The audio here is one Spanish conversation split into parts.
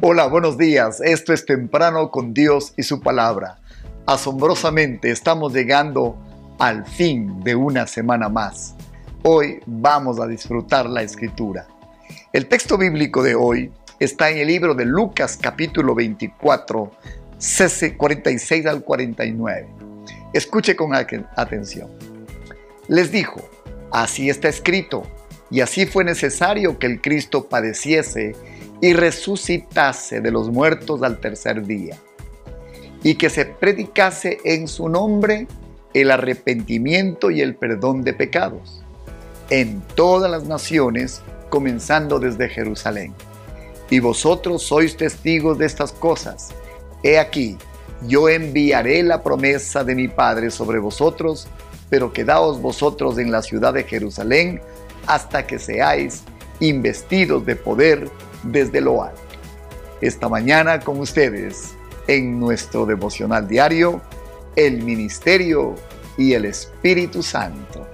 Hola, buenos días. Esto es Temprano con Dios y su palabra. Asombrosamente estamos llegando al fin de una semana más. Hoy vamos a disfrutar la escritura. El texto bíblico de hoy está en el libro de Lucas capítulo 24, 46 al 49. Escuche con atención. Les dijo, así está escrito, y así fue necesario que el Cristo padeciese y resucitase de los muertos al tercer día, y que se predicase en su nombre el arrepentimiento y el perdón de pecados en todas las naciones, comenzando desde Jerusalén. Y vosotros sois testigos de estas cosas. He aquí, yo enviaré la promesa de mi Padre sobre vosotros, pero quedaos vosotros en la ciudad de Jerusalén hasta que seáis investidos de poder desde lo alto. Esta mañana con ustedes en nuestro devocional diario, el ministerio y el Espíritu Santo.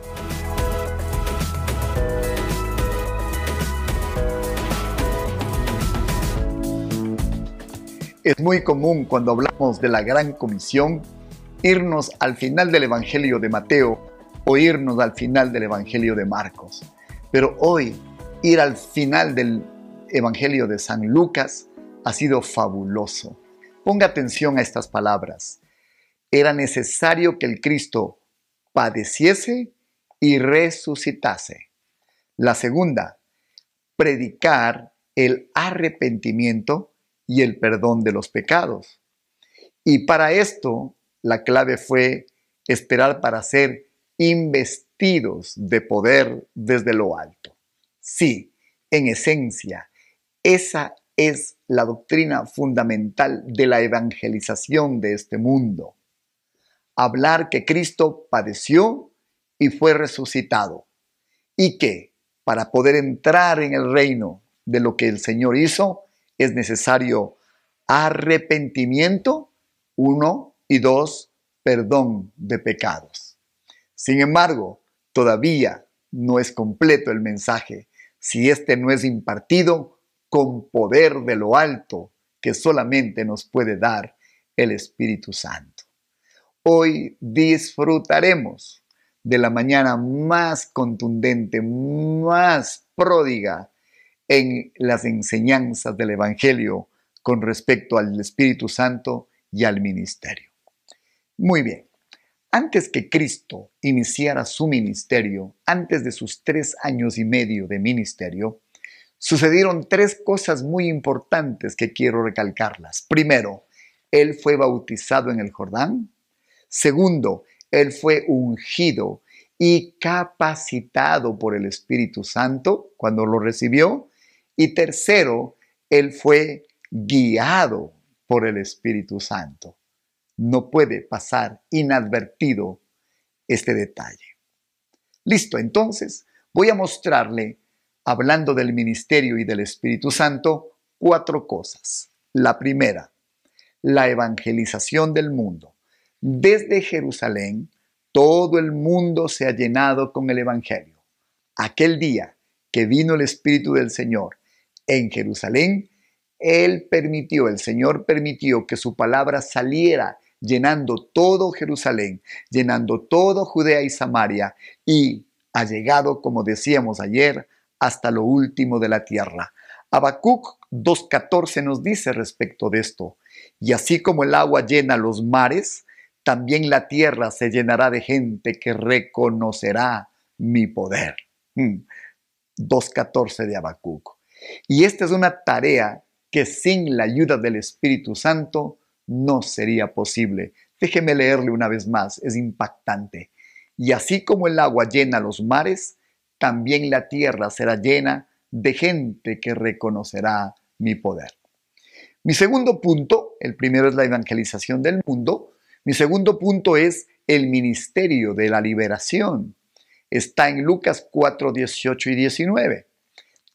Es muy común cuando hablamos de la gran comisión irnos al final del Evangelio de Mateo o irnos al final del Evangelio de Marcos. Pero hoy ir al final del Evangelio de San Lucas ha sido fabuloso. Ponga atención a estas palabras. Era necesario que el Cristo padeciese y resucitase. La segunda, predicar el arrepentimiento y el perdón de los pecados. Y para esto, la clave fue esperar para ser investidos de poder desde lo alto. Sí, en esencia, esa es la doctrina fundamental de la evangelización de este mundo. Hablar que Cristo padeció y fue resucitado y que para poder entrar en el reino de lo que el Señor hizo es necesario arrepentimiento, uno, y dos, perdón de pecados. Sin embargo, todavía no es completo el mensaje si este no es impartido con poder de lo alto que solamente nos puede dar el Espíritu Santo. Hoy disfrutaremos de la mañana más contundente, más pródiga en las enseñanzas del Evangelio con respecto al Espíritu Santo y al ministerio. Muy bien, antes que Cristo iniciara su ministerio, antes de sus tres años y medio de ministerio, sucedieron tres cosas muy importantes que quiero recalcarlas. Primero, él fue bautizado en el Jordán. Segundo, él fue ungido y capacitado por el Espíritu Santo cuando lo recibió. Y tercero, él fue guiado por el Espíritu Santo. No puede pasar inadvertido este detalle. Listo, entonces voy a mostrarle hablando del ministerio y del Espíritu Santo, cuatro cosas. La primera, la evangelización del mundo. Desde Jerusalén, todo el mundo se ha llenado con el Evangelio. Aquel día que vino el Espíritu del Señor en Jerusalén, Él permitió, el Señor permitió que su palabra saliera llenando todo Jerusalén, llenando todo Judea y Samaria, y ha llegado, como decíamos ayer, hasta lo último de la tierra. Habacuc 2.14 nos dice respecto de esto, y así como el agua llena los mares, también la tierra se llenará de gente que reconocerá mi poder. 2.14 mm. de Habacuc. Y esta es una tarea que sin la ayuda del Espíritu Santo no sería posible. Déjeme leerle una vez más, es impactante. Y así como el agua llena los mares, también la tierra será llena de gente que reconocerá mi poder. Mi segundo punto, el primero es la evangelización del mundo, mi segundo punto es el ministerio de la liberación. Está en Lucas 4, 18 y 19.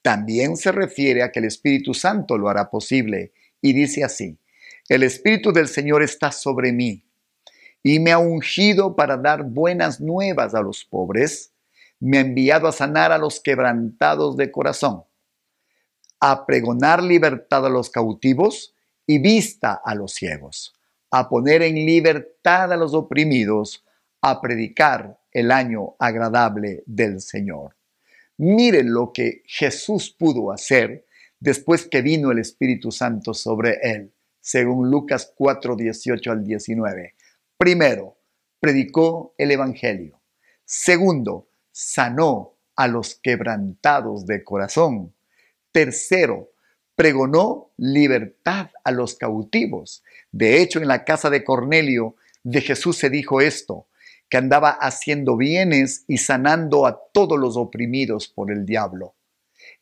También se refiere a que el Espíritu Santo lo hará posible y dice así, el Espíritu del Señor está sobre mí y me ha ungido para dar buenas nuevas a los pobres me ha enviado a sanar a los quebrantados de corazón, a pregonar libertad a los cautivos y vista a los ciegos, a poner en libertad a los oprimidos, a predicar el año agradable del Señor. Miren lo que Jesús pudo hacer después que vino el Espíritu Santo sobre él, según Lucas 4, 18 al 19. Primero, predicó el Evangelio. Segundo, sanó a los quebrantados de corazón. Tercero, pregonó libertad a los cautivos. De hecho, en la casa de Cornelio de Jesús se dijo esto, que andaba haciendo bienes y sanando a todos los oprimidos por el diablo.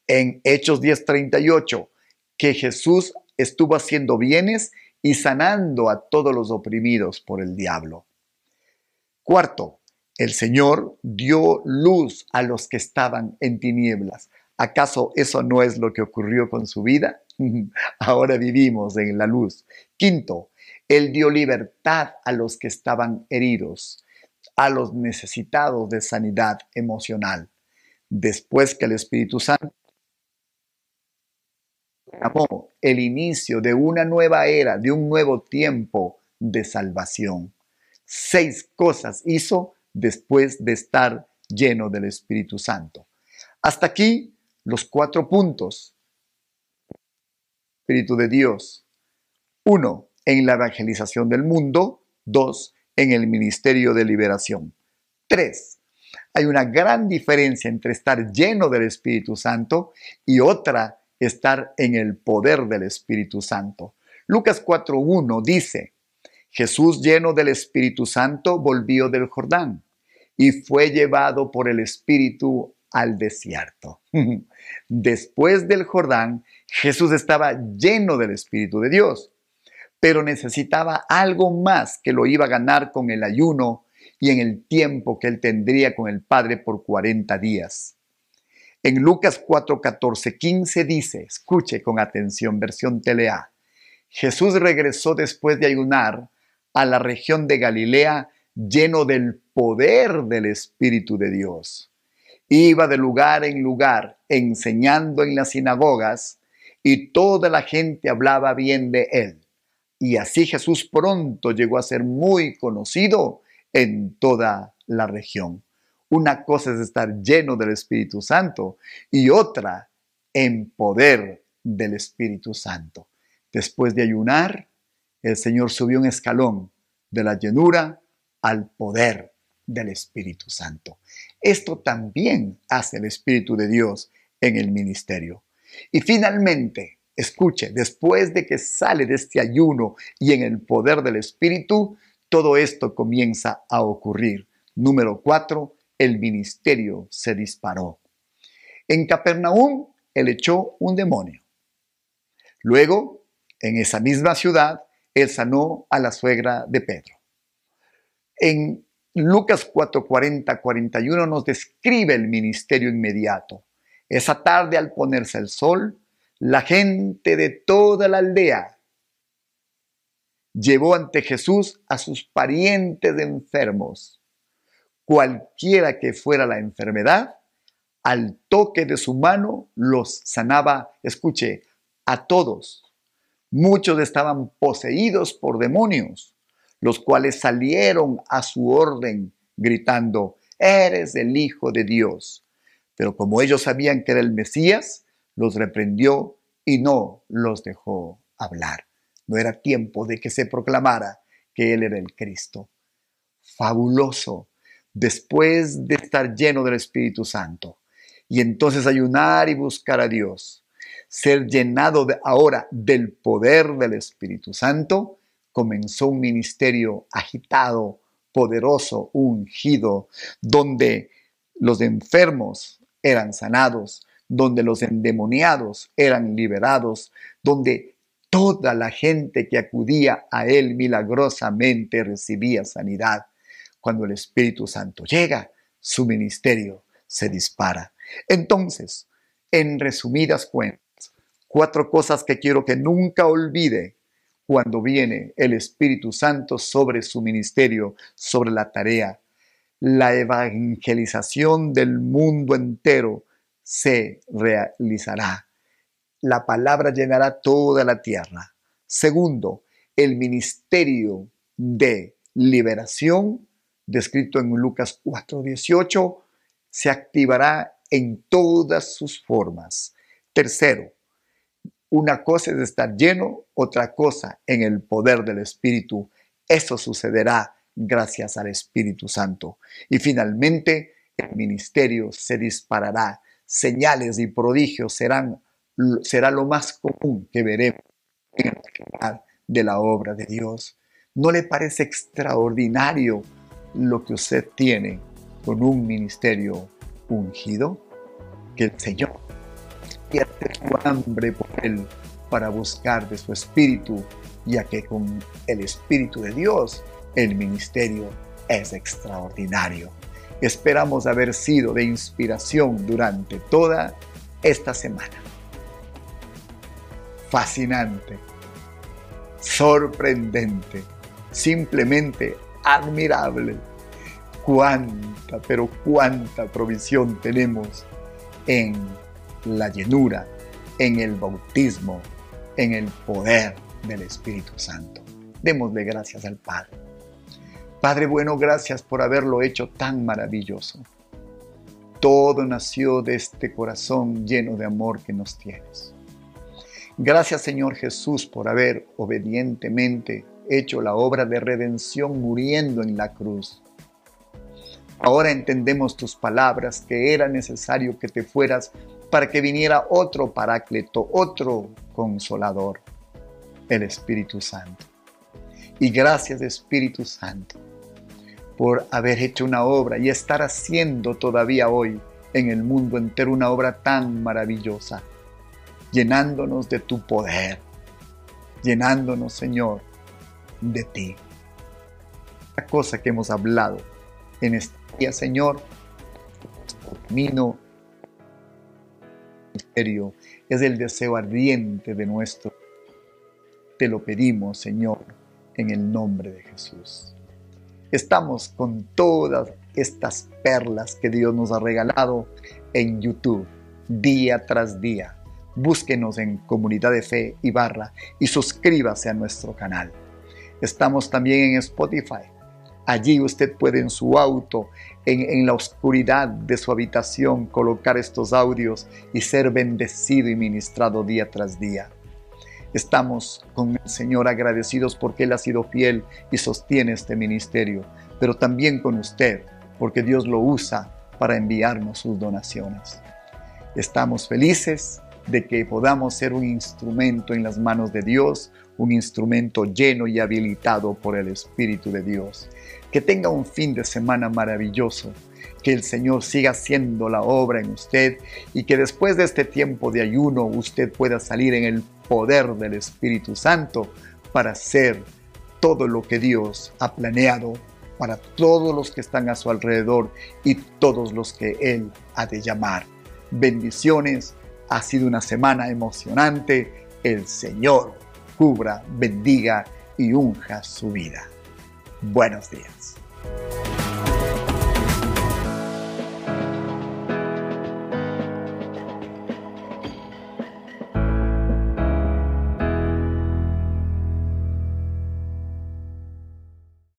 En Hechos 10:38, que Jesús estuvo haciendo bienes y sanando a todos los oprimidos por el diablo. Cuarto, el Señor dio luz a los que estaban en tinieblas. ¿Acaso eso no es lo que ocurrió con su vida? Ahora vivimos en la luz. Quinto, Él dio libertad a los que estaban heridos a los necesitados de sanidad emocional, después que el Espíritu Santo llamó el inicio de una nueva era, de un nuevo tiempo de salvación. Seis cosas hizo después de estar lleno del Espíritu Santo. Hasta aquí los cuatro puntos. Espíritu de Dios. Uno, en la evangelización del mundo. Dos, en el ministerio de liberación. Tres, hay una gran diferencia entre estar lleno del Espíritu Santo y otra estar en el poder del Espíritu Santo. Lucas 4.1 dice, Jesús lleno del Espíritu Santo volvió del Jordán y fue llevado por el Espíritu al desierto. Después del Jordán, Jesús estaba lleno del Espíritu de Dios pero necesitaba algo más que lo iba a ganar con el ayuno y en el tiempo que él tendría con el Padre por 40 días. En Lucas 4, 14, 15 dice, escuche con atención, versión telea, Jesús regresó después de ayunar a la región de Galilea lleno del poder del Espíritu de Dios. Iba de lugar en lugar enseñando en las sinagogas y toda la gente hablaba bien de él. Y así Jesús pronto llegó a ser muy conocido en toda la región. Una cosa es estar lleno del Espíritu Santo y otra en poder del Espíritu Santo. Después de ayunar, el Señor subió un escalón de la llenura al poder del Espíritu Santo. Esto también hace el Espíritu de Dios en el ministerio. Y finalmente, Escuche, después de que sale de este ayuno y en el poder del Espíritu, todo esto comienza a ocurrir. Número cuatro, el ministerio se disparó. En Capernaum, él echó un demonio. Luego, en esa misma ciudad, él sanó a la suegra de Pedro. En Lucas 4, 40, 41 nos describe el ministerio inmediato. Esa tarde al ponerse el sol, la gente de toda la aldea llevó ante Jesús a sus parientes enfermos. Cualquiera que fuera la enfermedad, al toque de su mano los sanaba, escuche, a todos. Muchos estaban poseídos por demonios, los cuales salieron a su orden gritando, eres el Hijo de Dios. Pero como ellos sabían que era el Mesías, los reprendió y no los dejó hablar. No era tiempo de que se proclamara que Él era el Cristo. Fabuloso, después de estar lleno del Espíritu Santo, y entonces ayunar y buscar a Dios, ser llenado ahora del poder del Espíritu Santo, comenzó un ministerio agitado, poderoso, ungido, donde los enfermos eran sanados, donde los endemoniados eran liberados, donde toda la gente que acudía a él milagrosamente recibía sanidad. Cuando el Espíritu Santo llega, su ministerio se dispara. Entonces, en resumidas cuentas, cuatro cosas que quiero que nunca olvide cuando viene el Espíritu Santo sobre su ministerio, sobre la tarea. La evangelización del mundo entero se realizará. la palabra llenará toda la tierra. Segundo, el ministerio de liberación, descrito en Lucas 4:18, se activará en todas sus formas. Tercero, una cosa es estar lleno, otra cosa en el poder del Espíritu. Eso sucederá gracias al Espíritu Santo. Y finalmente, el ministerio se disparará. Señales y prodigios serán, será lo más común que veremos en de la obra de Dios. ¿No le parece extraordinario lo que usted tiene con un ministerio ungido? Que el Señor despierte su hambre por Él para buscar de su espíritu, ya que con el Espíritu de Dios el ministerio es extraordinario. Esperamos haber sido de inspiración durante toda esta semana. Fascinante, sorprendente, simplemente admirable. Cuánta, pero cuánta provisión tenemos en la llenura, en el bautismo, en el poder del Espíritu Santo. Démosle gracias al Padre. Padre bueno, gracias por haberlo hecho tan maravilloso. Todo nació de este corazón lleno de amor que nos tienes. Gracias Señor Jesús por haber obedientemente hecho la obra de redención muriendo en la cruz. Ahora entendemos tus palabras que era necesario que te fueras para que viniera otro paráclito, otro consolador, el Espíritu Santo. Y gracias Espíritu Santo por haber hecho una obra y estar haciendo todavía hoy en el mundo entero una obra tan maravillosa, llenándonos de tu poder, llenándonos, Señor, de ti. La cosa que hemos hablado en este día, Señor, camino es el deseo ardiente de nuestro. Te lo pedimos, Señor, en el nombre de Jesús. Estamos con todas estas perlas que Dios nos ha regalado en YouTube, día tras día. Búsquenos en Comunidad de Fe y Barra y suscríbase a nuestro canal. Estamos también en Spotify. Allí usted puede en su auto, en, la oscuridad de su habitación, colocar estos audios y ser bendecido y ministrado día tras día. Estamos con el Señor agradecidos porque Él ha sido fiel y sostiene este ministerio, pero también con usted porque Dios lo usa para enviarnos sus donaciones. Estamos felices de que podamos ser un instrumento en las manos de Dios, un instrumento lleno y habilitado por el Espíritu de Dios. Que tenga un fin de semana maravilloso que el Señor siga haciendo la obra en usted y que después de este tiempo de ayuno usted pueda salir en el poder del Espíritu Santo para hacer todo lo que Dios ha planeado para todos los que están a su alrededor y todos los que Él ha de llamar. Bendiciones, ha sido una semana emocionante. El Señor cubra, bendiga y unja su vida. Buenos días.